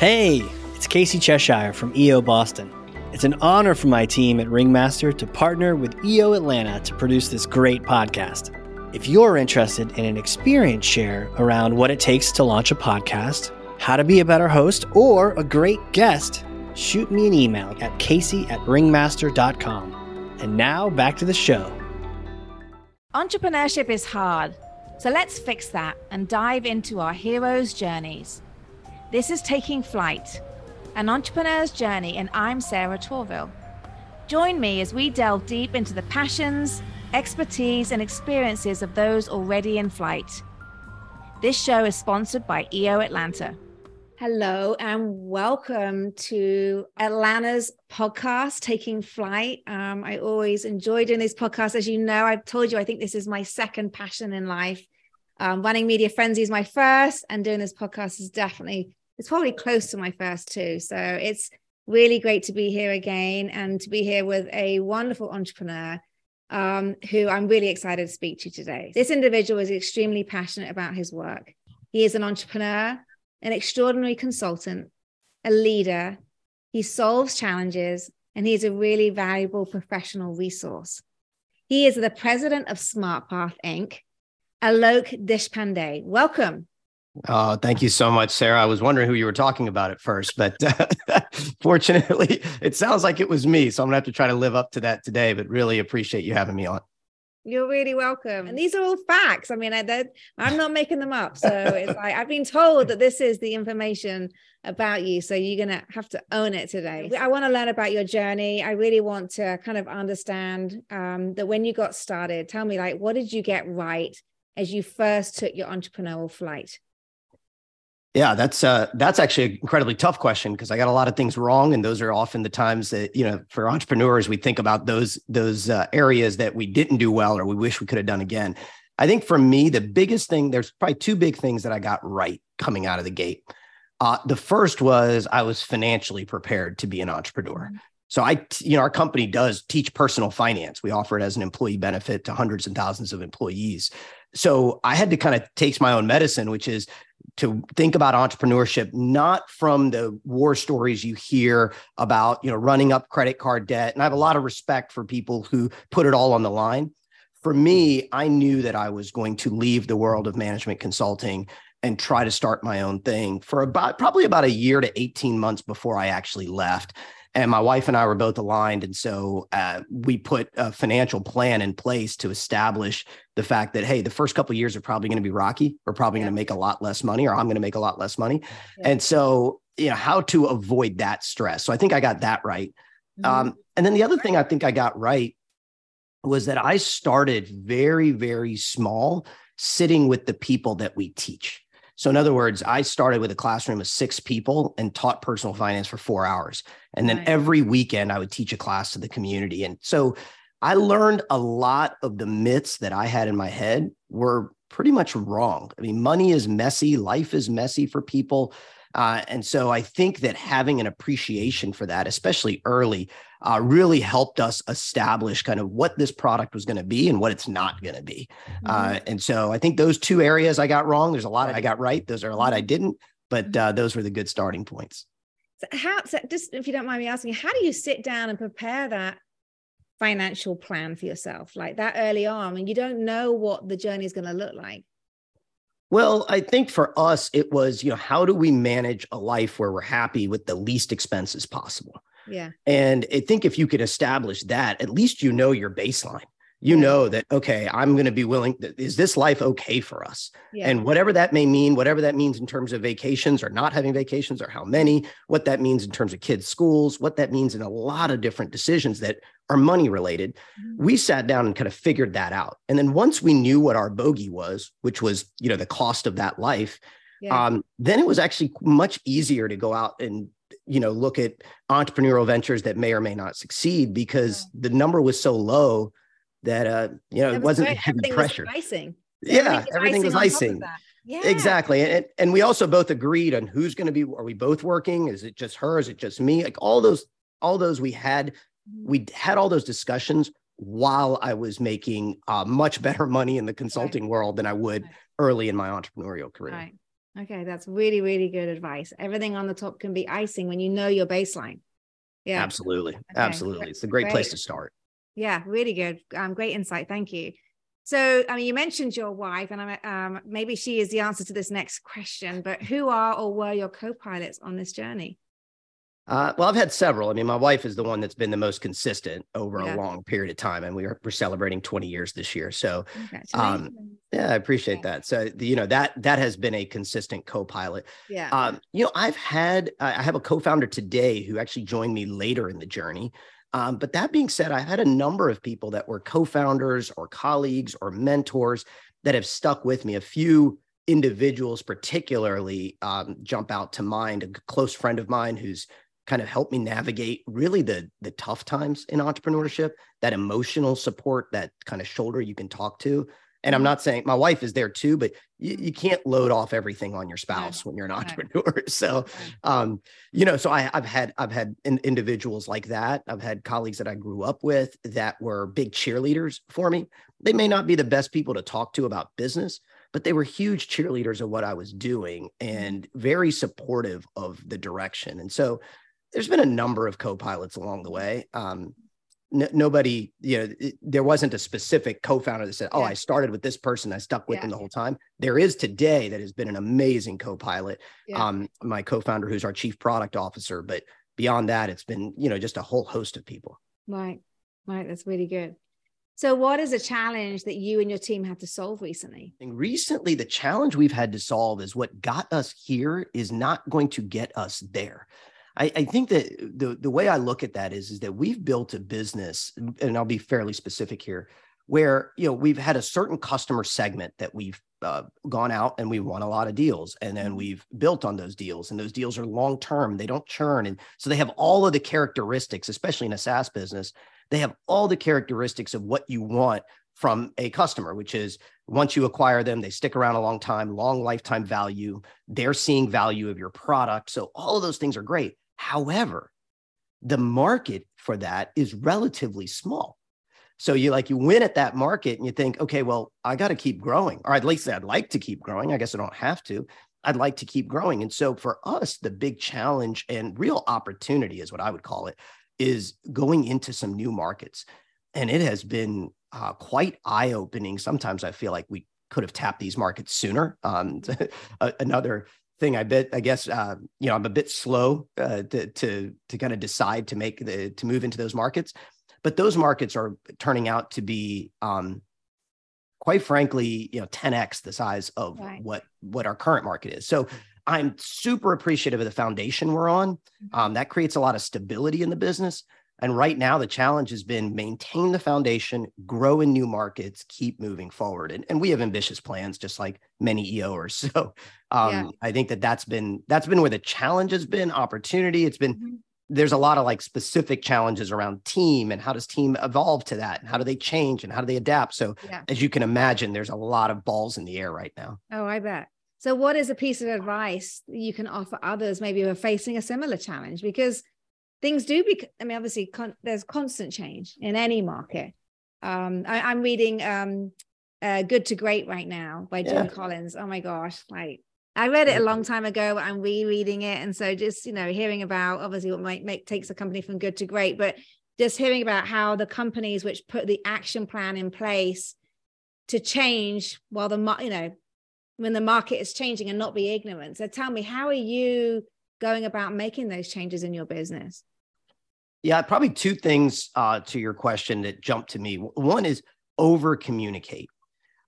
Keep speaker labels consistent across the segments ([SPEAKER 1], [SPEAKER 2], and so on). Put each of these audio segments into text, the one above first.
[SPEAKER 1] Hey, it's Casey Cheshire from EO Boston. It's an honor for my team at Ringmaster to partner with EO Atlanta to produce this great podcast. If you're interested in an experience share around what it takes to launch a podcast, how to be a better host, or a great guest, shoot me an email at casey at ringmaster.com. And now back to the show.
[SPEAKER 2] Entrepreneurship is hard, so let's fix that and dive into our heroes' journeys. This is Taking Flight, an entrepreneur's journey, and I'm Sarah Tourville. Join me as we delve deep into the passions, expertise, and experiences of those already in flight. This show is sponsored by EO Atlanta. Hello and welcome to Atlanta's podcast, Taking Flight. Um, I always enjoy doing these podcasts. As you know, I've told you, I think this is my second passion in life. Um, running Media Frenzy is my first, and doing this podcast is definitely it's probably close to my first two. So it's really great to be here again and to be here with a wonderful entrepreneur um, who I'm really excited to speak to today. This individual is extremely passionate about his work. He is an entrepreneur, an extraordinary consultant, a leader. He solves challenges, and he is a really valuable professional resource. He is the president of SmartPath Inc. Alok Deshpande. Welcome.
[SPEAKER 3] Oh, thank you so much, Sarah. I was wondering who you were talking about at first, but uh, fortunately, it sounds like it was me. So I'm gonna have to try to live up to that today. But really appreciate you having me on.
[SPEAKER 2] You're really welcome. And these are all facts. I mean, I, I'm not making them up. So it's like I've been told that this is the information about you. So you're going to have to own it today. I want to learn about your journey. I really want to kind of understand um, that when you got started, tell me, like, what did you get right as you first took your entrepreneurial flight?
[SPEAKER 3] Yeah, that's uh that's actually an incredibly tough question because I got a lot of things wrong, and those are often the times that you know for entrepreneurs we think about those those uh, areas that we didn't do well or we wish we could have done again. I think for me the biggest thing there's probably two big things that I got right coming out of the gate. Uh, the first was I was financially prepared to be an entrepreneur. Mm-hmm. So I, you know, our company does teach personal finance. We offer it as an employee benefit to hundreds and thousands of employees. So I had to kind of take my own medicine, which is to think about entrepreneurship not from the war stories you hear about you know running up credit card debt. And i have a lot of respect for people who put it all on the line. For me i knew that i was going to leave the world of management consulting and try to start my own thing for about probably about a year to 18 months before i actually left and my wife and I were both aligned, and so uh, we put a financial plan in place to establish the fact that hey, the first couple years are probably going to be rocky. We're probably yeah. going to make a lot less money, or I'm going to make a lot less money, yeah. and so you know how to avoid that stress. So I think I got that right. Mm-hmm. Um, and then the other thing I think I got right was that I started very very small, sitting with the people that we teach. So, in other words, I started with a classroom of six people and taught personal finance for four hours. And then right. every weekend, I would teach a class to the community. And so I learned a lot of the myths that I had in my head were pretty much wrong. I mean, money is messy, life is messy for people. Uh, and so I think that having an appreciation for that, especially early, uh, really helped us establish kind of what this product was going to be and what it's not going to be. Mm-hmm. Uh, and so I think those two areas I got wrong. There's a lot I got right. Those are a lot I didn't, but mm-hmm. uh, those were the good starting points.
[SPEAKER 2] So how, so just if you don't mind me asking, how do you sit down and prepare that financial plan for yourself like that early on? I mean, you don't know what the journey is going to look like.
[SPEAKER 3] Well, I think for us, it was, you know, how do we manage a life where we're happy with the least expenses possible?
[SPEAKER 2] Yeah.
[SPEAKER 3] And I think if you could establish that, at least you know your baseline. You yeah. know that, okay, I'm going to be willing. Is this life okay for us? Yeah. And whatever that may mean, whatever that means in terms of vacations or not having vacations or how many, what that means in terms of kids' schools, what that means in a lot of different decisions that are money related. Mm-hmm. We sat down and kind of figured that out. And then once we knew what our bogey was, which was, you know, the cost of that life, yeah. um, then it was actually much easier to go out and you know look at entrepreneurial ventures that may or may not succeed because yeah. the number was so low that uh you know it wasn't great. heavy everything pressure
[SPEAKER 2] was icing.
[SPEAKER 3] yeah everything was icing, was icing. Yeah. Exactly. And, and we also both agreed on who's going to be, are we both working? Is it just her? Is it just me? Like all those, all those we had we had all those discussions while I was making uh, much better money in the consulting right. world than I would right. early in my entrepreneurial career.
[SPEAKER 2] Right. Okay, that's really, really good advice. Everything on the top can be icing when you know your baseline.
[SPEAKER 3] Yeah. Absolutely. Okay. Absolutely. It's a great, great, place to start.
[SPEAKER 2] Yeah, really good. Um, great insight. Thank you. So, I mean, you mentioned your wife, and I'm, um, maybe she is the answer to this next question, but who are or were your co pilots on this journey?
[SPEAKER 3] Uh, well, I've had several. I mean, my wife is the one that's been the most consistent over yeah. a long period of time, and we are we're celebrating 20 years this year. So, um, yeah, I appreciate that. So, you know that that has been a consistent co-pilot.
[SPEAKER 2] Yeah.
[SPEAKER 3] Um, you know, I've had I have a co-founder today who actually joined me later in the journey. Um, but that being said, I've had a number of people that were co-founders or colleagues or mentors that have stuck with me. A few individuals, particularly, um, jump out to mind. A close friend of mine who's kind of helped me navigate really the the tough times in entrepreneurship that emotional support that kind of shoulder you can talk to. And i'm mm-hmm. not saying my wife is there too but you, you can't load off everything on your spouse when you're an entrepreneur. So um you know so I, have had i've had in, individuals like that. I've had colleagues that i grew up with that were big cheerleaders for me. They may not be the best people to talk to about business but they were huge cheerleaders of what i was doing mm-hmm. and very supportive of the direction. And so there's been a number of co-pilots along the way. Um, n- nobody, you know, it, there wasn't a specific co-founder that said, "Oh, yeah. I started with this person, I stuck with yeah. them the whole time." There is today that has been an amazing co-pilot. Yeah. Um, my co-founder, who's our chief product officer, but beyond that, it's been you know just a whole host of people.
[SPEAKER 2] Right, right. That's really good. So, what is a challenge that you and your team had to solve recently?
[SPEAKER 3] Recently, the challenge we've had to solve is what got us here is not going to get us there. I, I, think that the the way I look at that is is that we've built a business, and I'll be fairly specific here, where you know we've had a certain customer segment that we've uh, gone out and we won a lot of deals, and then mm-hmm. we've built on those deals, and those deals are long term, they don't churn, and so they have all of the characteristics, especially in a SaaS business, they have all the characteristics of what you want from a customer, which is once you acquire them, they stick around a long time, long lifetime value. They're seeing value of your product. So all of those things are great. However, the market for that is relatively small. So you like you win at that market and you think, okay, well, I got to keep growing, or at least I'd like to keep growing. I guess I don't have to. I'd like to keep growing. And so for us, the big challenge and real opportunity is what I would call it, is going into some new markets. And it has been uh, quite eye opening. Sometimes I feel like we could have tapped these markets sooner. Um, another thing, I bet, I guess, uh, you know, I'm a bit slow uh, to, to, to kind of decide to make the, to move into those markets, but those markets are turning out to be, um, quite frankly, you know, 10x the size of right. what, what our current market is. So I'm super appreciative of the foundation we're on. Mm-hmm. Um, that creates a lot of stability in the business. And right now, the challenge has been maintain the foundation, grow in new markets, keep moving forward. And, and we have ambitious plans, just like many EOers. So um, yeah. I think that that's been that's been where the challenge has been. Opportunity. It's been mm-hmm. there's a lot of like specific challenges around team and how does team evolve to that, and how do they change and how do they adapt. So yeah. as you can imagine, there's a lot of balls in the air right now.
[SPEAKER 2] Oh, I bet. So, what is a piece of advice you can offer others, maybe who are facing a similar challenge? Because things do be i mean obviously con- there's constant change in any market. Um I, am reading um uh, good to great right now by jim yeah. collins. Oh my gosh like i read it a long time ago. But i'm rereading it. And so just you know hearing about obviously what might make takes a company from good to great but just hearing about how the companies which put the action plan in place to change while the you know when the market is changing and not be ignorant. So tell me how are you going about making those changes in your business
[SPEAKER 3] yeah, probably two things uh, to your question that jump to me. One is over communicate.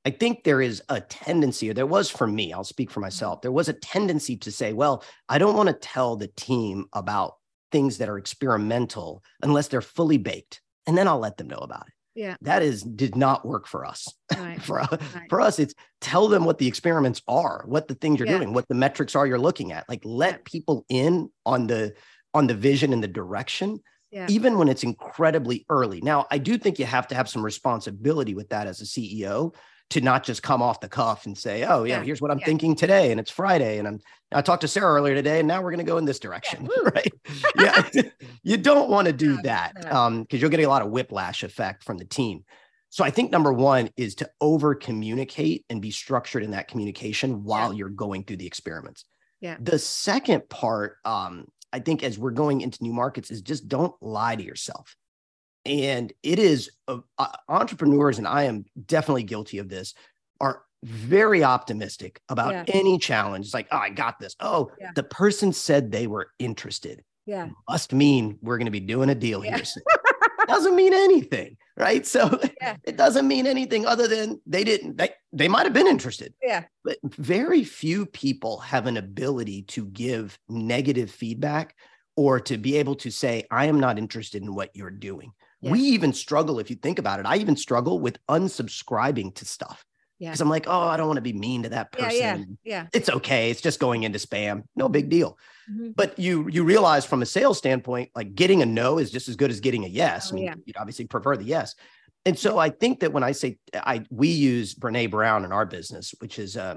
[SPEAKER 3] I think there is a tendency, or there was for me, I'll speak for myself, there was a tendency to say, well, I don't want to tell the team about things that are experimental unless they're fully baked, and then I'll let them know about it.
[SPEAKER 2] Yeah.
[SPEAKER 3] That is did not work for us. Right. for, right. for us, it's tell them what the experiments are, what the things you're yeah. doing, what the metrics are you're looking at. Like let yeah. people in on the on the vision and the direction yeah. even when it's incredibly early. Now, I do think you have to have some responsibility with that as a CEO to not just come off the cuff and say, "Oh, yeah, yeah. here's what I'm yeah. thinking today," and it's Friday, and I'm. I talked to Sarah earlier today, and now we're going to go in this direction, right? yeah, you don't want to do that because um, you'll get a lot of whiplash effect from the team. So I think number one is to over communicate and be structured in that communication while yeah. you're going through the experiments.
[SPEAKER 2] Yeah.
[SPEAKER 3] The second part, um, I think, as we're going into new markets, is just don't lie to yourself. And it is uh, uh, entrepreneurs, and I am definitely guilty of this, are very optimistic about yeah. any challenge. It's like, oh, I got this. Oh, yeah. the person said they were interested.
[SPEAKER 2] Yeah.
[SPEAKER 3] Must mean we're going to be doing a deal yeah. here. doesn't mean anything, right? So it doesn't mean anything other than they didn't, they, they might have been interested.
[SPEAKER 2] Yeah.
[SPEAKER 3] But very few people have an ability to give negative feedback or to be able to say, I am not interested in what you're doing. Yeah. We even struggle, if you think about it, I even struggle with unsubscribing to stuff. Because I'm like, oh, I don't want to be mean to that person.
[SPEAKER 2] Yeah, yeah, yeah.
[SPEAKER 3] It's okay. It's just going into spam. No big deal. Mm-hmm. But you you realize from a sales standpoint, like getting a no is just as good as getting a yes. Oh, I mean, yeah. you'd obviously prefer the yes. And so I think that when I say I we use Brene Brown in our business, which is uh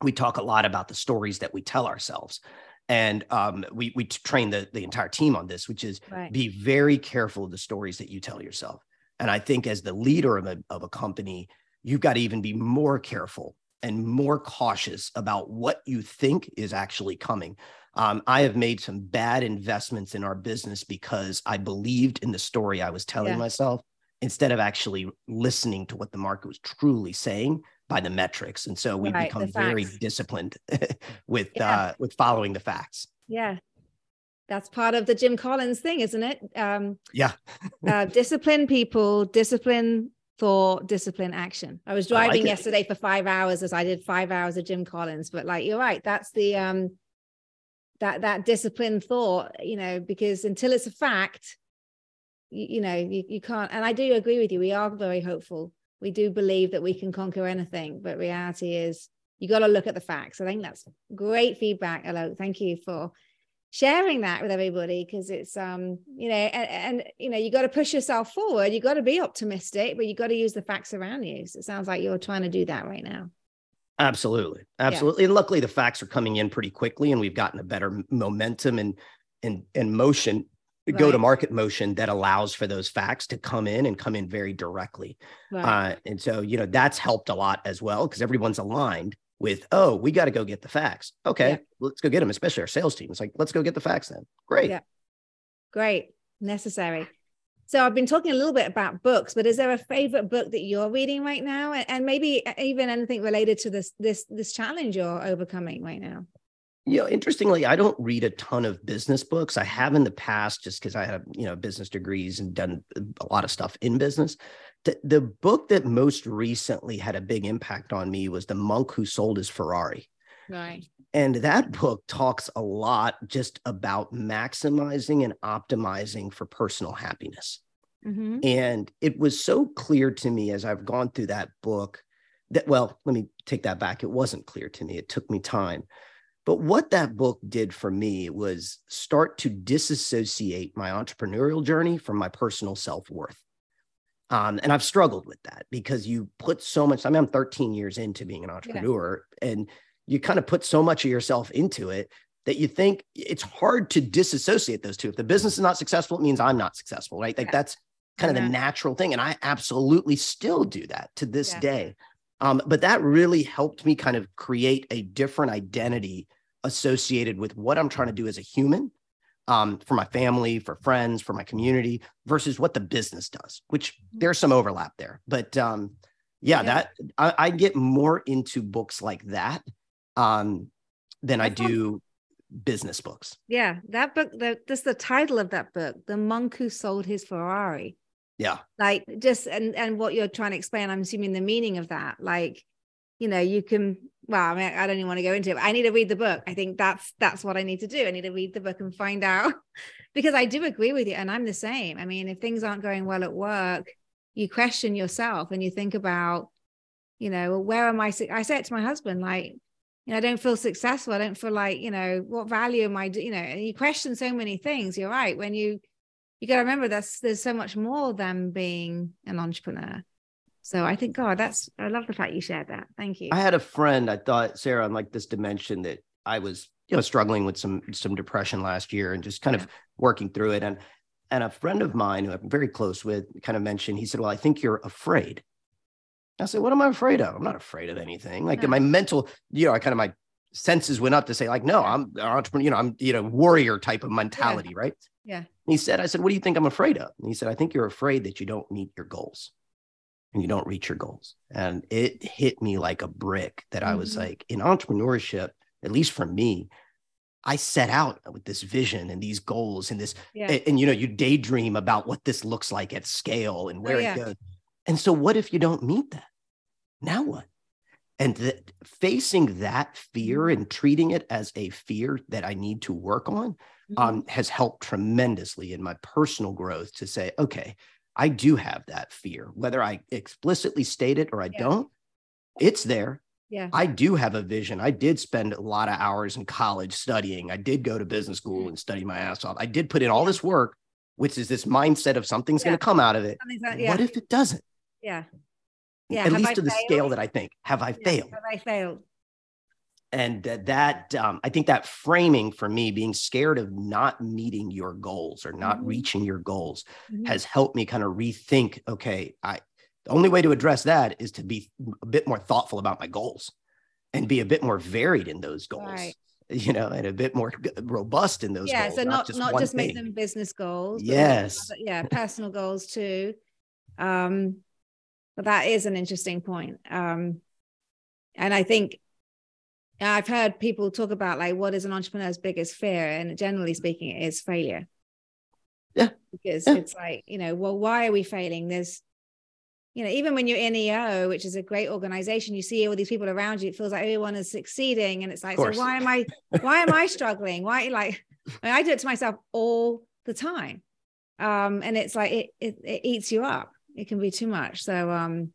[SPEAKER 3] we talk a lot about the stories that we tell ourselves. And um, we we train the the entire team on this, which is right. be very careful of the stories that you tell yourself. And I think as the leader of a of a company, you've got to even be more careful and more cautious about what you think is actually coming. Um, I have made some bad investments in our business because I believed in the story I was telling yeah. myself instead of actually listening to what the market was truly saying by the metrics. And so we right, become very disciplined with yeah. uh, with following the facts.
[SPEAKER 2] Yeah. That's part of the Jim Collins thing, isn't it? Um,
[SPEAKER 3] yeah.
[SPEAKER 2] uh, discipline people, discipline thought, discipline, action. I was driving I like yesterday for five hours as I did five hours of Jim Collins, but like you're right, that's the um that that discipline thought, you know, because until it's a fact, you, you know, you, you can't and I do agree with you. We are very hopeful. We do believe that we can conquer anything, but reality is you got to look at the facts. I think that's great feedback. Hello, thank you for sharing that with everybody because it's um you know and, and you know you got to push yourself forward you got to be optimistic but you got to use the facts around you so it sounds like you're trying to do that right now
[SPEAKER 3] absolutely absolutely yeah. and luckily the facts are coming in pretty quickly and we've gotten a better momentum and and and motion right. go to market motion that allows for those facts to come in and come in very directly right. uh, and so you know that's helped a lot as well because everyone's aligned with, oh, we got to go get the facts. Okay, yeah. let's go get them, especially our sales team. It's like, let's go get the facts then. Great.
[SPEAKER 2] Yeah. Great. Necessary. So I've been talking a little bit about books, but is there a favorite book that you're reading right now? And maybe even anything related to this this this challenge you're overcoming right now?
[SPEAKER 3] You know, interestingly, I don't read a ton of business books. I have in the past just because I have, you know, business degrees and done a lot of stuff in business the, the book that most recently had a big impact on me was The Monk Who Sold His Ferrari.
[SPEAKER 2] Right.
[SPEAKER 3] And that book talks a lot just about maximizing and optimizing for personal happiness. Mm-hmm. And it was so clear to me as I've gone through that book that, well, let me take that back. It wasn't clear to me, it took me time. But what that book did for me was start to disassociate my entrepreneurial journey from my personal self worth. Um, and I've struggled with that because you put so much. I mean, I'm 13 years into being an entrepreneur, yeah. and you kind of put so much of yourself into it that you think it's hard to disassociate those two. If the business is not successful, it means I'm not successful, right? Like yeah. that's kind of the natural thing. And I absolutely still do that to this day. Um, but that really helped me kind of create a different identity associated with what I'm trying to do as a human um, for my family, for friends, for my community versus what the business does, which mm-hmm. there's some overlap there. But um, yeah, yeah, that I, I, get more into books like that um, than I, do business books.
[SPEAKER 2] Yeah, that book, the, just the title of that book, The Monk Who Sold His Ferrari.
[SPEAKER 3] Yeah.
[SPEAKER 2] Like just, and, and what you're trying to explain, I'm assuming the meaning of that. Like, you know, you can well, I mean, I don't even want to go into it. I need to read the book. I think that's that's what I need to do. I need to read the book and find out because I do agree with you, and I'm the same. I mean, if things aren't going well at work, you question yourself and you think about, you know, where am I? I say it to my husband, like, you know, I don't feel successful. I don't feel like, you know, what value am I? You know, and you question so many things. You're right. When you you got to remember, that's there's so much more than being an entrepreneur. So I think, God, that's, I love the fact you shared that. Thank you.
[SPEAKER 3] I had a friend, I thought, Sarah, on like this dimension that I was, you know, struggling with some, some depression last year and just kind yeah. of working through it. And And a friend of mine who I'm very close with kind of mentioned, he said, Well, I think you're afraid. I said, What am I afraid of? I'm not afraid of anything. Like
[SPEAKER 2] No.
[SPEAKER 3] my mental, you know, I kind of my senses went up to say, like, no, I'm an entrepreneur, you know, I'm, you know, warrior type of mentality, right?
[SPEAKER 2] Yeah.
[SPEAKER 3] And he said, I said, What do you think I'm afraid of? And he said, I think you're afraid that you don't meet your goals and you don't reach your goals. And it hit me like a brick that I was
[SPEAKER 2] Mhm.
[SPEAKER 3] like, in entrepreneurship, at least for me, I set out with this vision and these goals and this,
[SPEAKER 2] Yeah.
[SPEAKER 3] and, and, you know, you daydream about what this looks like at scale and where
[SPEAKER 2] Oh, yeah.
[SPEAKER 3] it goes. And so, what if you don't meet that? Now what? And that facing that fear
[SPEAKER 2] Mm-hmm.
[SPEAKER 3] and treating it as a fear that I need to work on
[SPEAKER 2] Mhm.
[SPEAKER 3] um, has helped tremendously in my personal growth to say, okay, I do have that fear, whether I explicitly state it or I
[SPEAKER 2] Yeah.
[SPEAKER 3] don't, it's there.
[SPEAKER 2] yeah.
[SPEAKER 3] I do have a vision. I did spend a lot of hours in college studying. I did go to business school and study my ass off. I did put in all this work, which is this mindset of something's
[SPEAKER 2] Yeah.
[SPEAKER 3] going to come out of it.
[SPEAKER 2] Like- yeah.
[SPEAKER 3] What if it doesn't?
[SPEAKER 2] yeah. Yeah.
[SPEAKER 3] At least
[SPEAKER 2] I
[SPEAKER 3] to the
[SPEAKER 2] failed?
[SPEAKER 3] scale that I think. Have I
[SPEAKER 2] Yeah.
[SPEAKER 3] failed?
[SPEAKER 2] Have I failed?
[SPEAKER 3] and that, that um, i think that framing for me being scared of not meeting your goals or not
[SPEAKER 2] Mhm.
[SPEAKER 3] reaching your goals
[SPEAKER 2] Mhm.
[SPEAKER 3] has helped me kind of rethink okay i the only way to address that is to be a bit more thoughtful about my goals and be a bit more varied in those goals
[SPEAKER 2] Right.
[SPEAKER 3] you know and a bit more robust in those
[SPEAKER 2] yeah.
[SPEAKER 3] goals
[SPEAKER 2] So not not
[SPEAKER 3] one
[SPEAKER 2] just make them business goals.
[SPEAKER 3] Yes.
[SPEAKER 2] other- yeah. Personal goals too. Um, but that is an interesting point. Um, and I think I've heard people talk about like what is an entrepreneur's biggest fear, and generally speaking, it is failure.
[SPEAKER 3] Yeah.
[SPEAKER 2] Because
[SPEAKER 3] Yeah.
[SPEAKER 2] it's like you know, well, why are we failing? There's you know, even when you're in EO, which is a great organization, you see all these people around you, it feels like everyone is succeeding. And it's like, so why am I, why am I struggling? Why, like, I, mean, I do it to myself all the time. Um, and it's like, it, it, it eats you up. It can be too much. So, um,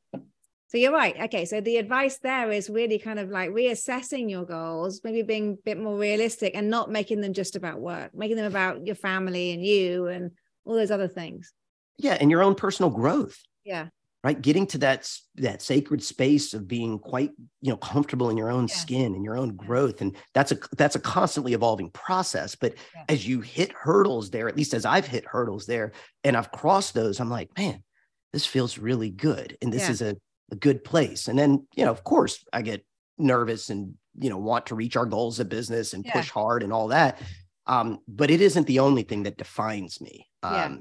[SPEAKER 2] so you're right. Okay. So the advice there is really kind of like reassessing your goals, maybe being a bit more realistic and not making them just about work, making them about your family and you and all those other things.
[SPEAKER 3] yeah and your own personal growth
[SPEAKER 2] Yeah.
[SPEAKER 3] right getting to that that sacred space of being quite you know comfortable in your own
[SPEAKER 2] Yeah.
[SPEAKER 3] skin and your own growth and that's a that's a constantly evolving process but
[SPEAKER 2] Yeah.
[SPEAKER 3] as you hit hurdles there at least as i've hit hurdles there and i've crossed those i'm like man this feels really good and this
[SPEAKER 2] Yeah.
[SPEAKER 3] is a, a good place and then you know of course i get nervous and you know want to reach our goals of business and
[SPEAKER 2] Yeah.
[SPEAKER 3] push hard and all that um, but it isn't the only thing that defines me um,
[SPEAKER 2] Yeah.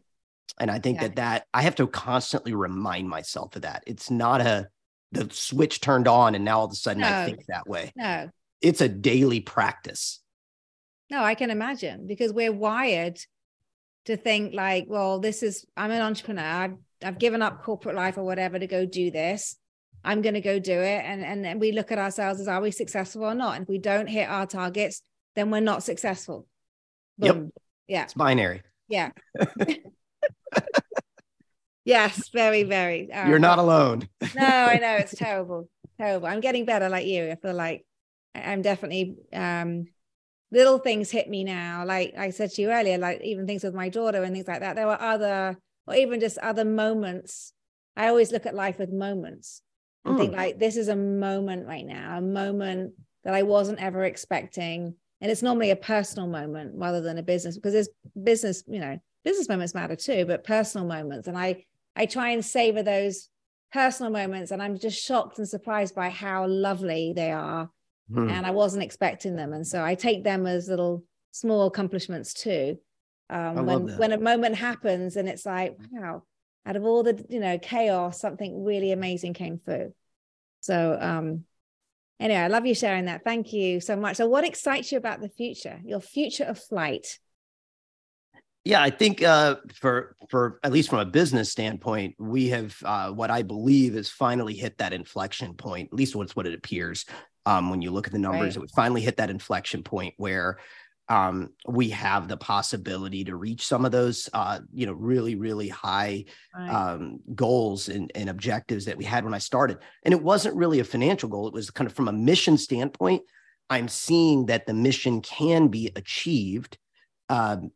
[SPEAKER 3] and I think that that I have to constantly remind myself of that. It's not a the switch turned on and now all of a sudden I think that way.
[SPEAKER 2] No,
[SPEAKER 3] It's a daily practice.
[SPEAKER 2] No, I can imagine because we're wired to think like, well, this is I'm an entrepreneur. I've, I've given up corporate life or whatever to go do this. I'm going to go do it, and and then we look at ourselves as are we successful or not? And if we don't hit our targets, then we're not successful.
[SPEAKER 3] Yep.
[SPEAKER 2] Yeah.
[SPEAKER 3] It's binary.
[SPEAKER 2] Yeah. yes. Very. Very. Um,
[SPEAKER 3] You're not alone.
[SPEAKER 2] no, I know it's terrible, terrible. I'm getting better like you. I feel like I'm definitely um little things hit me now. Like I said to you earlier, like even things with my daughter and things like that. There were other or even just other moments. I always look at life with moments and think
[SPEAKER 3] Mm.
[SPEAKER 2] like this is a moment right now, a moment that I wasn't ever expecting. And it's normally a personal moment rather than a business because there's business, you know, business moments matter too, but personal moments. And I I try and savor those personal moments and I'm just shocked and surprised by how lovely they are.
[SPEAKER 3] Hmm.
[SPEAKER 2] And I wasn't expecting them. And so I take them as little small accomplishments too. Um, when when a moment happens and it's like, wow, out of all the you know chaos, something really amazing came through. So um anyway, I love you sharing that. Thank you so much. So what excites you about the future? Your future of flight.
[SPEAKER 3] Yeah, I think uh, for for at least from a business standpoint, we have uh, what I believe is finally hit that inflection point. At least what's what it appears um, when you look at the numbers.
[SPEAKER 2] Right.
[SPEAKER 3] We finally hit that inflection point where um, we have the possibility to reach some of those, uh, you know, really really high
[SPEAKER 2] Right.
[SPEAKER 3] um, goals and, and objectives that we had when I started. And it wasn't really a financial goal. It was kind of from a mission standpoint. I'm seeing that the mission can be achieved um,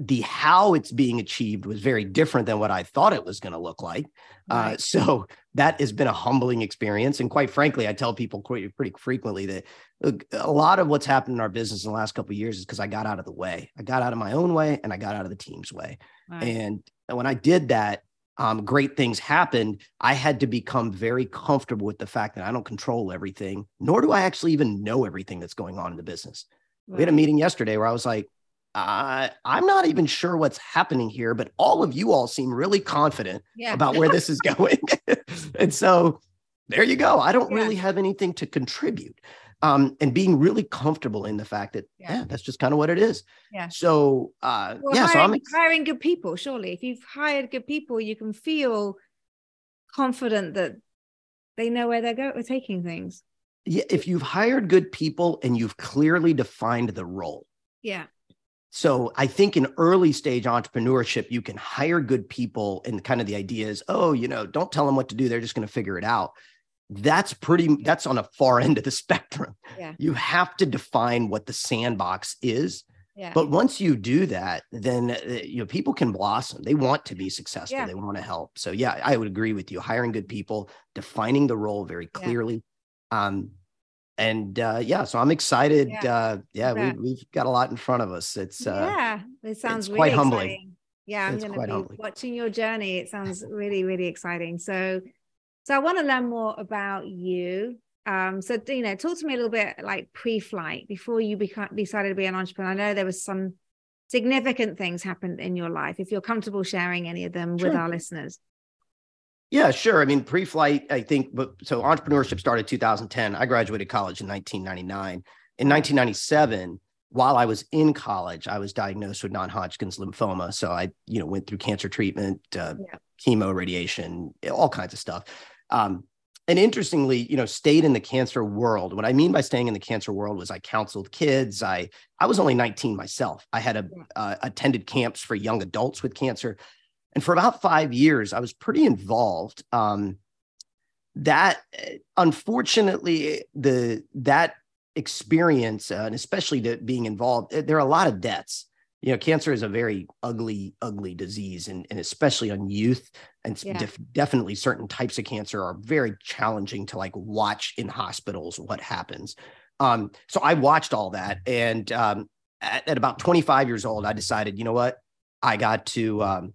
[SPEAKER 3] the how it's being achieved was very different than what I thought it was going to look like. Uh, right. Uh, so that has been a humbling experience. And quite frankly, I tell people quite, pretty frequently that look, a lot of what's happened in our business in the last couple of years is because I got out of the way. I got out of my own way and I got out of the team's way. Right. And when I did that, um, great things happened. I had to become very comfortable with the fact that I don't control everything, nor do I actually even know everything that's going on in the business. Right. We had a meeting yesterday where I was like, uh, I'm not even sure what's happening here, but all of you all seem really confident yeah. about where this is going. and so there you go. I don't yeah. really have anything to contribute. Um, and being really comfortable in the fact that yeah, yeah that's just kind of what it is.
[SPEAKER 2] Yeah.
[SPEAKER 3] So uh, well, yeah,
[SPEAKER 2] hiring,
[SPEAKER 3] so I'm ex-
[SPEAKER 2] hiring good people. Surely, if you've hired good people, you can feel confident that they know where they're going, or taking things.
[SPEAKER 3] Yeah, if you've hired good people and you've clearly defined the role.
[SPEAKER 2] Yeah.
[SPEAKER 3] So I think in early stage entrepreneurship, you can hire good people, and kind of the idea is, oh, you know, don't tell them what to do; they're just going to figure it out. That's pretty. That's on a far end of the spectrum.
[SPEAKER 2] Yeah.
[SPEAKER 3] You have to define what the sandbox is.
[SPEAKER 2] Yeah.
[SPEAKER 3] But once you do that, then uh, you know people can blossom. They want to be successful. Yeah. They want to help. So yeah, I would agree with you. Hiring good people, defining the role very clearly. Yeah. Um, and uh, yeah, so I'm excited. Yeah, uh, yeah, we, we've got a lot in front of us. It's uh,
[SPEAKER 2] yeah, it sounds really
[SPEAKER 3] quite humbling.
[SPEAKER 2] Exciting. Yeah, I'm going to be humbling. watching your journey. It sounds really, really exciting. So, so I want to learn more about you. Um, so you know, talk to me a little bit like pre-flight before you beca- decided to be an entrepreneur. I know there was some significant things happened in your life. If you're comfortable sharing any of them sure. with our listeners.
[SPEAKER 3] Yeah, sure. I mean, pre-flight, I think, but so entrepreneurship started 2010. I graduated college in 1999. In 1997, while I was in college, I was diagnosed with non-Hodgkin's lymphoma. So I, you know, went through cancer treatment, uh, yeah. chemo, radiation, all kinds of stuff. Um, and interestingly, you know, stayed in the cancer world. What I mean by staying in the cancer world was I counseled kids. I I was only 19 myself. I had a, uh, attended camps for young adults with cancer. And for about five years, I was pretty involved. Um, that unfortunately, the that experience, uh, and especially the, being involved, there are a lot of deaths. You know, cancer is a very ugly, ugly disease, and, and especially on youth, and yeah. def- definitely certain types of cancer are very challenging to like watch in hospitals what happens. Um, so I watched all that, and um, at, at, about 25 years old, I decided, you know what, I got to um,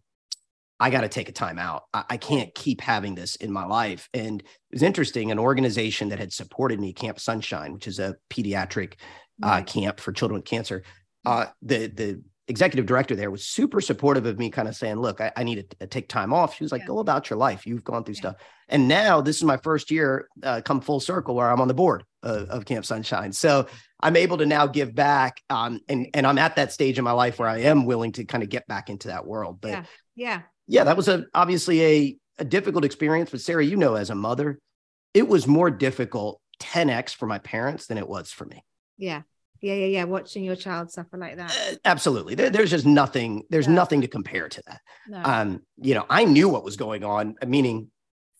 [SPEAKER 3] I got to take a time out. I, I, can't keep having this in my life. And it was interesting. An organization that had supported me, Camp Sunshine, which is a pediatric uh, camp for children with cancer. Uh, the the executive director there was super supportive of me, kind of saying, "Look, I, I need to take time off." She was like, yeah. "Go about your life. You've gone through yeah. stuff." And now this is my first year, uh, come full circle, where I'm on the board of, of Camp Sunshine. So I'm able to now give back, um, and and I'm at that stage in my life where I am willing to kind of get back into that world. But
[SPEAKER 2] yeah, yeah
[SPEAKER 3] yeah, that was a obviously a, a difficult experience. But Sarah, you know, as a mother, it was more difficult 10x for my parents than it was for me.
[SPEAKER 2] Yeah. Yeah, yeah, yeah. Watching your child suffer like that. Uh,
[SPEAKER 3] absolutely. There, there's just nothing, there's nothing to compare to that. No. Um, you know, I knew what was going on, meaning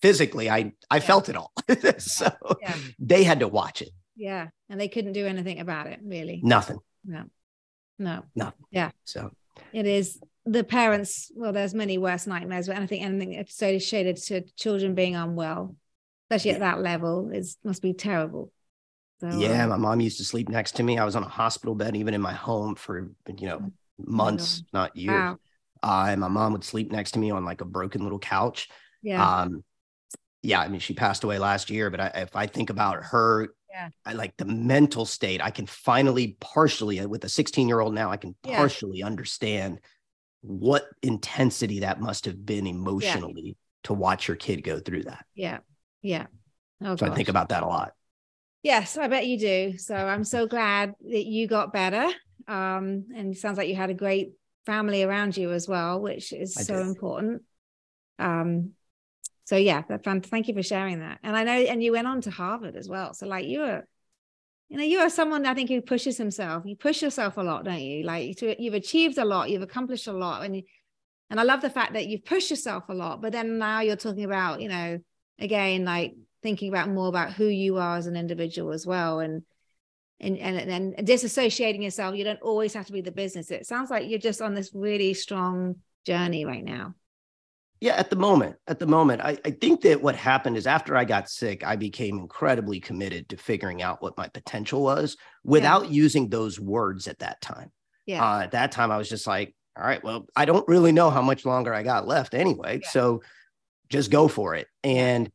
[SPEAKER 3] physically, I I yeah. felt it all. so yeah. they had to watch it.
[SPEAKER 2] Yeah. And they couldn't do anything about it, really.
[SPEAKER 3] Nothing.
[SPEAKER 2] No. No.
[SPEAKER 3] Nothing.
[SPEAKER 2] Yeah.
[SPEAKER 3] So
[SPEAKER 2] it is the parents, well, there's many worse nightmares, but I think anything associated to children being unwell, especially at that level, is must be terrible.
[SPEAKER 3] So, yeah, um, my mom used to sleep next to me. I was on a hospital bed, even in my home, for you know oh months, not years. Wow. Uh, and my mom would sleep next to me on like a broken little couch.
[SPEAKER 2] Yeah.
[SPEAKER 3] Um, yeah, I mean, she passed away last year, but I, if I think about her,
[SPEAKER 2] yeah.
[SPEAKER 3] I like the mental state. I can finally partially, with a 16 year old now, I can yeah. partially understand what intensity that must have been emotionally yeah. to watch your kid go through that.
[SPEAKER 2] Yeah. Yeah.
[SPEAKER 3] Oh, so gosh. I think about that a lot.
[SPEAKER 2] Yes, I bet you do. So I'm so glad that you got better. Um, and it sounds like you had a great family around you as well, which is I so did. important. Um, so yeah, that thank you for sharing that. And I know, and you went on to Harvard as well. So like you were you know, you are someone I think who pushes himself. You push yourself a lot, don't you? Like you've achieved a lot, you've accomplished a lot, and and I love the fact that you've pushed yourself a lot. But then now you're talking about, you know, again, like thinking about more about who you are as an individual as well. And and, and and disassociating yourself. You don't always have to be the business. It sounds like you're just on this really strong journey right now.
[SPEAKER 3] Yeah, at the moment, at the moment, I, I think that what happened is after I got sick, I became incredibly committed to figuring out what my potential was without yeah. using those words at that time. Yeah. Uh, at that time, I was just like, all right, well, I don't really know how much longer I got left anyway. Yeah. So just go for it. And,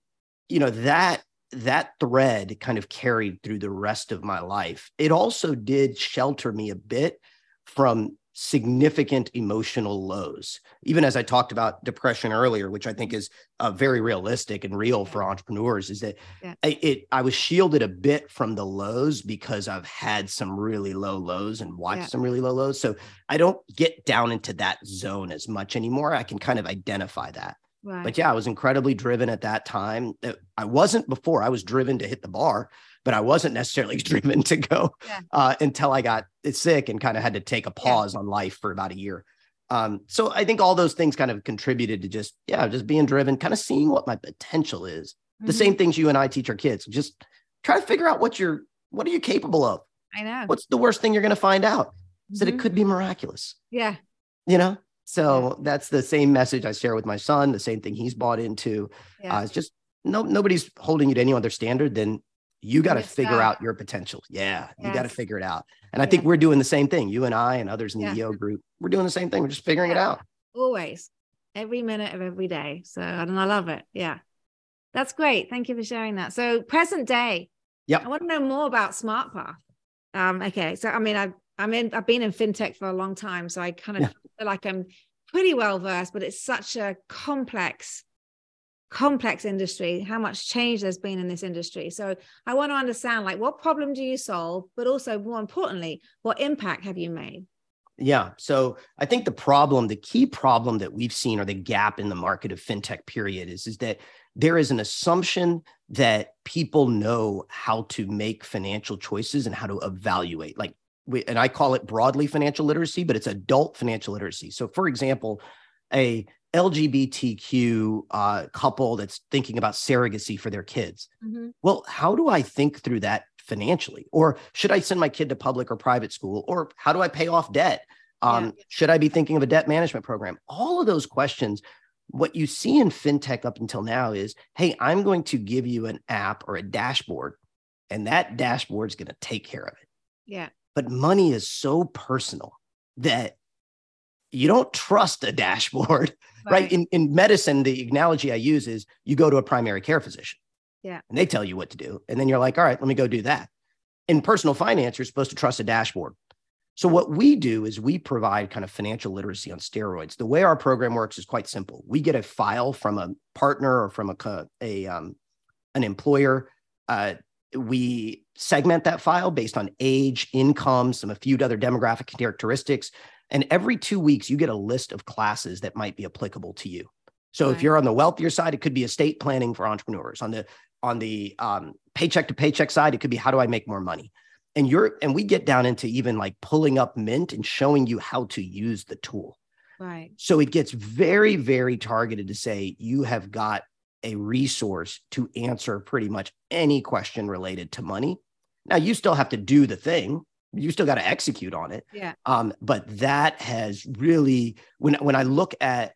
[SPEAKER 3] you know, that that thread kind of carried through the rest of my life. It also did shelter me a bit from significant emotional lows. Even as I talked about depression earlier, which I think is uh, very realistic and real for entrepreneurs, is that yeah. I, it I was shielded a bit from the lows because I've had some really low lows and watched yeah. some really low lows. So I don't get down into that zone as much anymore. I can kind of identify that. Right. But yeah, I was incredibly driven at that time. I wasn't before. I was driven to hit the bar, but I wasn't necessarily driven to go yeah. uh, until I got sick and kind of had to take a pause yeah. on life for about a year. Um, so I think all those things kind of contributed to just yeah, just being driven, kind of seeing what my potential is. Mm-hmm. The same things you and I teach our kids. Just try to figure out what you're what are you capable of.
[SPEAKER 2] I know.
[SPEAKER 3] What's the worst thing you're going to find out? Is mm-hmm. that it mm-hmm. could be miraculous.
[SPEAKER 2] Yeah.
[SPEAKER 3] You know, so yeah. that's the same message I share with my son, the same thing he's bought into. Yeah. Uh, it's just no nobody's holding you to any other standard than you got to figure out your potential. Yeah, yes. you got to figure it out. And I think we're doing the same thing. You and I and others in the EO group, we're doing the same thing. We're just figuring it out.
[SPEAKER 2] Always, every minute of every day. So, and I love it. Yeah, that's great. Thank you for sharing that. So, present day.
[SPEAKER 3] Yeah,
[SPEAKER 2] I want to know more about SmartPath. Um, okay, so I mean, I've I'm in. I've been in fintech for a long time, so I kind of yeah feel like I'm pretty well versed, but it's such a complex, complex industry, how much change there's been in this industry. So I want to understand like what problem do you solve, but also more importantly, what impact have you made?
[SPEAKER 3] Yeah. So I think the problem, the key problem that we've seen or the gap in the market of fintech period is, is that there is an assumption that people know how to make financial choices and how to evaluate. Like we, and I call it broadly financial literacy, but it's adult financial literacy. So, for example, a LGBTQ uh, couple that's thinking about surrogacy for their kids. Mm-hmm. Well, how do I think through that financially? Or should I send my kid to public or private school? Or how do I pay off debt? Um, yeah. Should I be thinking of a debt management program? All of those questions. What you see in fintech up until now is hey, I'm going to give you an app or a dashboard, and that dashboard is going to take care of it.
[SPEAKER 2] Yeah.
[SPEAKER 3] But money is so personal that you don't trust a dashboard, right? right? In, in medicine, the analogy I use is you go to a primary care physician.
[SPEAKER 2] Yeah.
[SPEAKER 3] And they tell you what to do. And then you're like, all right, let me go do that. In personal finance, you're supposed to trust a dashboard. So, what we do is we provide kind of financial literacy on steroids. The way our program works is quite simple. We get a file from a partner or from a, a um, an employer. Uh, we segment that file based on age, income, some a few other demographic characteristics. And every two weeks, you get a list of classes that might be applicable to you. So right. if you're on the wealthier side, it could be estate planning for entrepreneurs. On the on the um, paycheck to paycheck side, it could be how do I make more money? And you're and we get down into even like pulling up Mint and showing you how to use the tool.
[SPEAKER 2] Right.
[SPEAKER 3] So it gets very, very targeted to say you have got a resource to answer pretty much any question related to money. Now you still have to do the thing. You still got to execute on it.
[SPEAKER 2] Yeah.
[SPEAKER 3] Um, but that has really when when I look at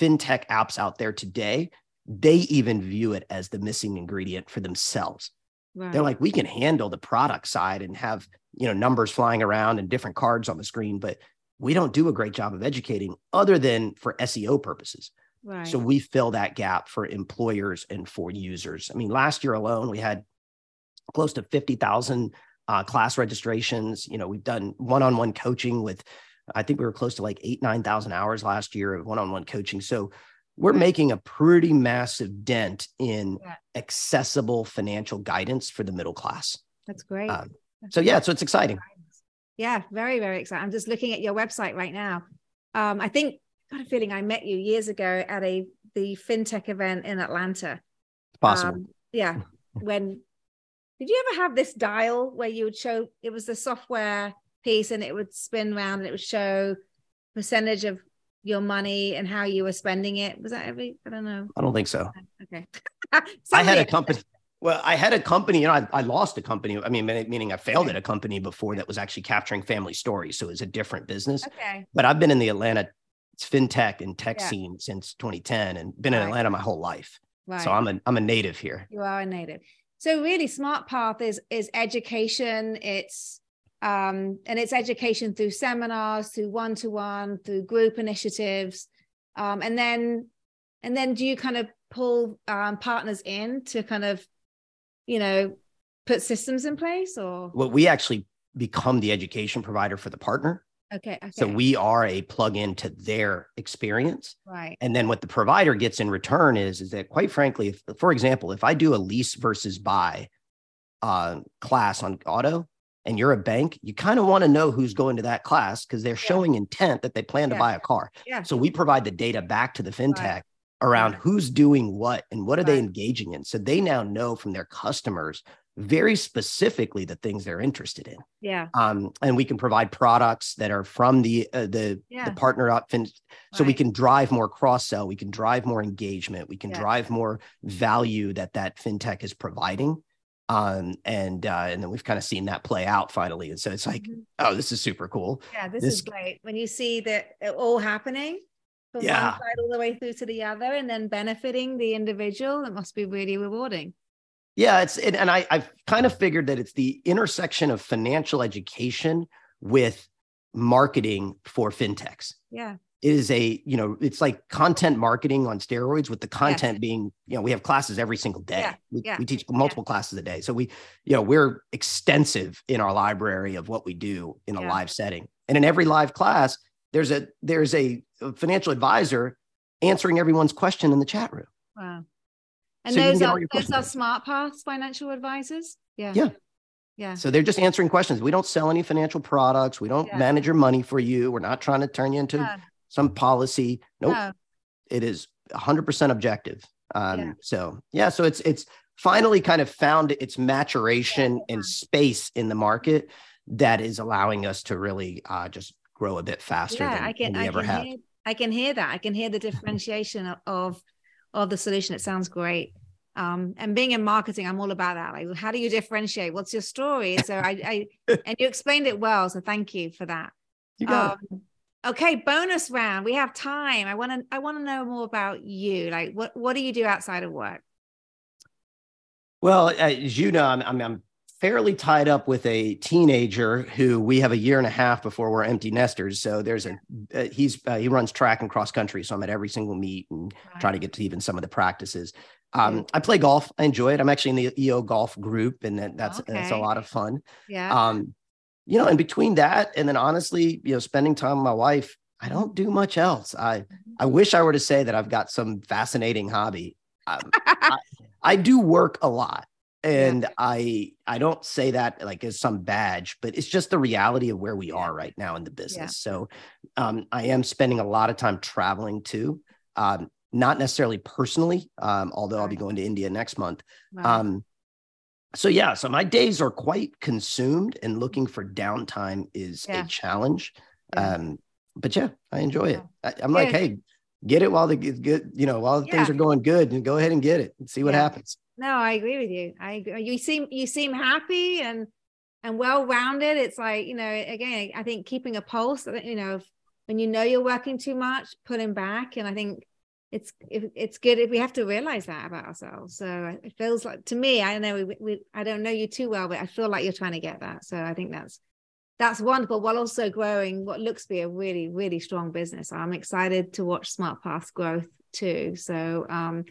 [SPEAKER 3] fintech apps out there today, they even view it as the missing ingredient for themselves. Right. They're like, we can handle the product side and have you know numbers flying around and different cards on the screen, but we don't do a great job of educating other than for SEO purposes.
[SPEAKER 2] Right.
[SPEAKER 3] So we fill that gap for employers and for users. I mean, last year alone, we had close to 50,000 uh, class registrations. You know, we've done one on one coaching with, I think we were close to like eight, 9,000 hours last year of one on one coaching. So we're making a pretty massive dent in yeah. accessible financial guidance for the middle class.
[SPEAKER 2] That's great. Um,
[SPEAKER 3] so, yeah, so it's exciting.
[SPEAKER 2] Yeah, very, very exciting. I'm just looking at your website right now. Um, I think got a feeling I met you years ago at a the fintech event in Atlanta.
[SPEAKER 3] Possible. Um,
[SPEAKER 2] yeah. When did you ever have this dial where you would show it was the software piece and it would spin around and it would show percentage of your money and how you were spending it? Was that every I don't know.
[SPEAKER 3] I don't think so.
[SPEAKER 2] Okay.
[SPEAKER 3] I had a company. Well, I had a company, you know, I, I lost a company. I mean, meaning I failed at a company before that was actually capturing family stories. So it was a different business.
[SPEAKER 2] Okay.
[SPEAKER 3] But I've been in the Atlanta fintech and tech
[SPEAKER 2] Yeah.
[SPEAKER 3] scene since 2010 and been in
[SPEAKER 2] Right.
[SPEAKER 3] Atlanta my whole life.
[SPEAKER 2] Right.
[SPEAKER 3] So I'm a I'm a native here.
[SPEAKER 2] you are a native. So really SmartPath is is education. It's um and it's education through seminars, through one-to-one, through group initiatives. Um and then and then do you kind of pull um partners in to kind of, you know, put systems in place or
[SPEAKER 3] Well, we actually become the education provider for the partner.
[SPEAKER 2] Okay, okay.
[SPEAKER 3] So we are a plug-in to their experience.
[SPEAKER 2] right.
[SPEAKER 3] And then what the provider gets in return is, is that quite frankly, if, for example, if I do a lease versus buy uh, class on auto and you're a bank, you kind of want to know who's going to that class because they're showing intent that they plan to buy a car.
[SPEAKER 2] Yeah.
[SPEAKER 3] So we provide the data back to the fintech around
[SPEAKER 2] Right.
[SPEAKER 3] who's doing what and what are they engaging in. So they now know from their customers very specifically the things they're interested in.
[SPEAKER 2] Yeah.
[SPEAKER 3] Um, and we can provide products that are from the uh, the
[SPEAKER 2] Yeah.
[SPEAKER 3] the partner up fin- so we can drive more cross sell we can drive more engagement we can
[SPEAKER 2] Yeah.
[SPEAKER 3] drive more value that that fintech is providing um and uh and then we've kind of seen that play out finally and so it's like
[SPEAKER 2] Mhm.
[SPEAKER 3] oh this is super cool
[SPEAKER 2] Yeah, this,
[SPEAKER 3] This-
[SPEAKER 2] is great. When you see that it all happening from
[SPEAKER 3] Yeah.
[SPEAKER 2] one side all the way through to the other and then benefiting the individual, it must be really rewarding.
[SPEAKER 3] Yeah it's it, and i i've kind of figured that it's the intersection of financial education with marketing for fintechs.
[SPEAKER 2] Yeah.
[SPEAKER 3] it is a you know it's like content marketing on steroids with the content being you know we have classes every single day.
[SPEAKER 2] Yeah,
[SPEAKER 3] we,
[SPEAKER 2] yeah,
[SPEAKER 3] we teach multiple classes a day. So we you know we're extensive in our library of what we do in a live setting. And in every live class there's a there's a financial advisor answering everyone's question in the chat room.
[SPEAKER 2] Wow. And
[SPEAKER 3] So
[SPEAKER 2] those are those are SmartPath's financial advisors. Yeah.
[SPEAKER 3] Yeah.
[SPEAKER 2] Yeah.
[SPEAKER 3] so they're just answering questions we don't sell any financial products we don't
[SPEAKER 2] Yeah.
[SPEAKER 3] manage your money for you we're not trying to turn you into
[SPEAKER 2] No,
[SPEAKER 3] some policy nope
[SPEAKER 2] no.
[SPEAKER 3] it is 100% objective um
[SPEAKER 2] Yeah.
[SPEAKER 3] so yeah so it's it's finally kind of found its maturation
[SPEAKER 2] Yeah.
[SPEAKER 3] and space in the market that is allowing us to really uh just grow a bit faster
[SPEAKER 2] Yeah,
[SPEAKER 3] than,
[SPEAKER 2] I can
[SPEAKER 3] than we
[SPEAKER 2] I
[SPEAKER 3] ever
[SPEAKER 2] can
[SPEAKER 3] have
[SPEAKER 2] hear I can hear that. I can hear the differentiation of- of of the solution. It sounds great. Um, and being in marketing, I'm all about that. Like, how do you differentiate? What's your story? So I, I and you explained it well. So thank you for that.
[SPEAKER 3] you got.
[SPEAKER 2] Um, okay, bonus round. We have time. I want to I want to know more about you. Like what what do you do outside of work?
[SPEAKER 3] well as you know I'm, I'm i'm fairly tied up with a teenager who we have a year and a half before we're empty nesters so there's a uh, he's uh, he runs track and cross country so i'm at every single meet and trying to get to even some of the practices. Um, I play golf. I enjoy it. I'm actually in the EO golf group, and that, that's that's a lot of fun.
[SPEAKER 2] Yeah.
[SPEAKER 3] Um, you know, and between that and then honestly, you know, spending time with my wife, I don't do much else. I I wish I were to say that I've got some fascinating hobby. Um, I do work a lot. And I I don't say that like as some badge, but it's just the reality of where we are right now in the business. So um, I am spending a lot of time traveling too. Um, not necessarily personally, um, although I'll be going to India next month.
[SPEAKER 2] Right.
[SPEAKER 3] Um, so yeah, so my days are quite consumed, and looking for downtime is
[SPEAKER 2] Yeah.
[SPEAKER 3] a challenge.
[SPEAKER 2] Yeah.
[SPEAKER 3] Um, but yeah, I enjoy it. I, I'm like, hey, get it while the good, you know, while the things are going good, and go ahead and get it and see what
[SPEAKER 2] Yeah.
[SPEAKER 3] happens.
[SPEAKER 2] No, I agree with you. I agree. You seem you seem happy and and well rounded. It's like you know, again, I think keeping a pulse. You know, when you know you're working too much, putting back, and I think it's it, it's good if we have to realize that about ourselves. So it feels like to me, I know, we, we, I don't know you too well, but I feel like you're trying to get that. So I think that's that's wonderful while also growing what looks to be a really really strong business. I'm excited to watch SmartPath growth too. So um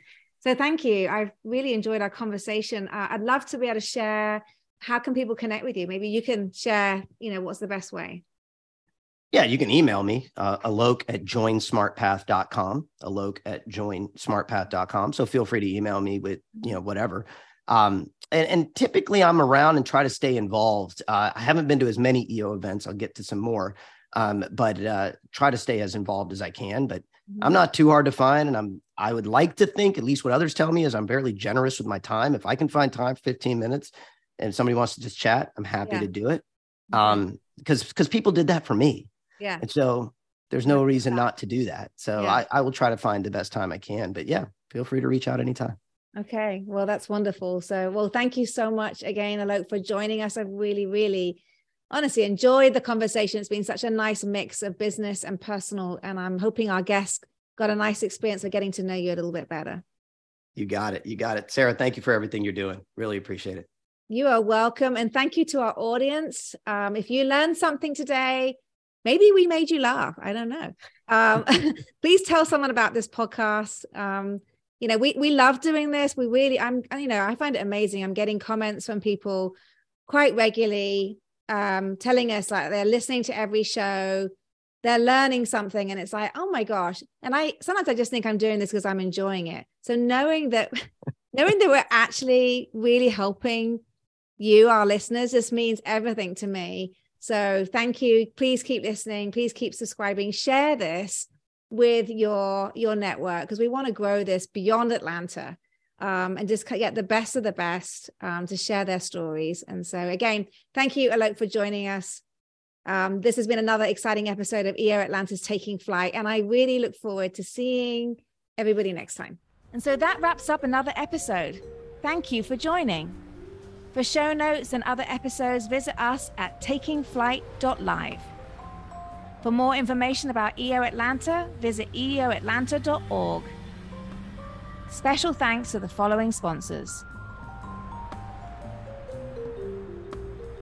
[SPEAKER 2] so thank you. I've really enjoyed our conversation. Uh, I'd love to be able to share. How can people connect with you? Maybe you can share. You know, what's the best way?
[SPEAKER 3] Yeah, you can email me, uh, alok at joinsmartpath.com, alok at joinsmartpath.com. So feel free to email me with, you know, whatever. Um, and, and typically I'm around and try to stay involved. Uh, I haven't been to as many EO events. I'll get to some more, um, but uh, try to stay as involved as I can. But I'm not too hard to find. And I'm, I would like to think, at least what others tell me, is I'm fairly generous with my time. If I can find time, 15 minutes, and somebody wants to just chat, I'm happy
[SPEAKER 2] Yeah.
[SPEAKER 3] to do it. Um, because because people did that for me.
[SPEAKER 2] yeah.
[SPEAKER 3] And so there's no reason not to do that. So
[SPEAKER 2] Yeah.
[SPEAKER 3] I, I will try to find the best time I can. But yeah, feel free to reach out anytime.
[SPEAKER 2] Okay, well, that's wonderful. So, well, thank you so much again, Alok, for joining us. I've really, really honestly enjoyed the conversation. It's been such a nice mix of business and personal. And I'm hoping our guests got a nice experience of getting to know you a little bit better.
[SPEAKER 3] You got it. You got it. Sarah, thank you for everything you're doing. Really appreciate it.
[SPEAKER 2] You are welcome. And thank you to our audience. Um, if you learned something today, maybe we made you laugh. I don't know. Um, please tell someone about this podcast. Um, you know, we we love doing this. We really, I'm, you know, I find it amazing. I'm getting comments from people quite regularly um, telling us like they're listening to every show, they're learning something, and it's like, oh my gosh. And I sometimes I just think I'm doing this because I'm enjoying it. So knowing that, knowing that we're actually really helping you, our listeners, this means everything to me. So thank you. Please keep listening. Please keep subscribing. Share this with your your network because we want to grow this beyond Atlanta um, and just get the best of the best um, to share their stories. And so, again, thank you, Alok, for joining us. Um, this has been another exciting episode of EO Atlanta's Taking Flight, and I really look forward to seeing everybody next time. And so that wraps up another episode. Thank you for joining. For show notes and other episodes, visit us at takingflight.live. For more information about EO Atlanta, visit eoatlanta.org. Special thanks to the following sponsors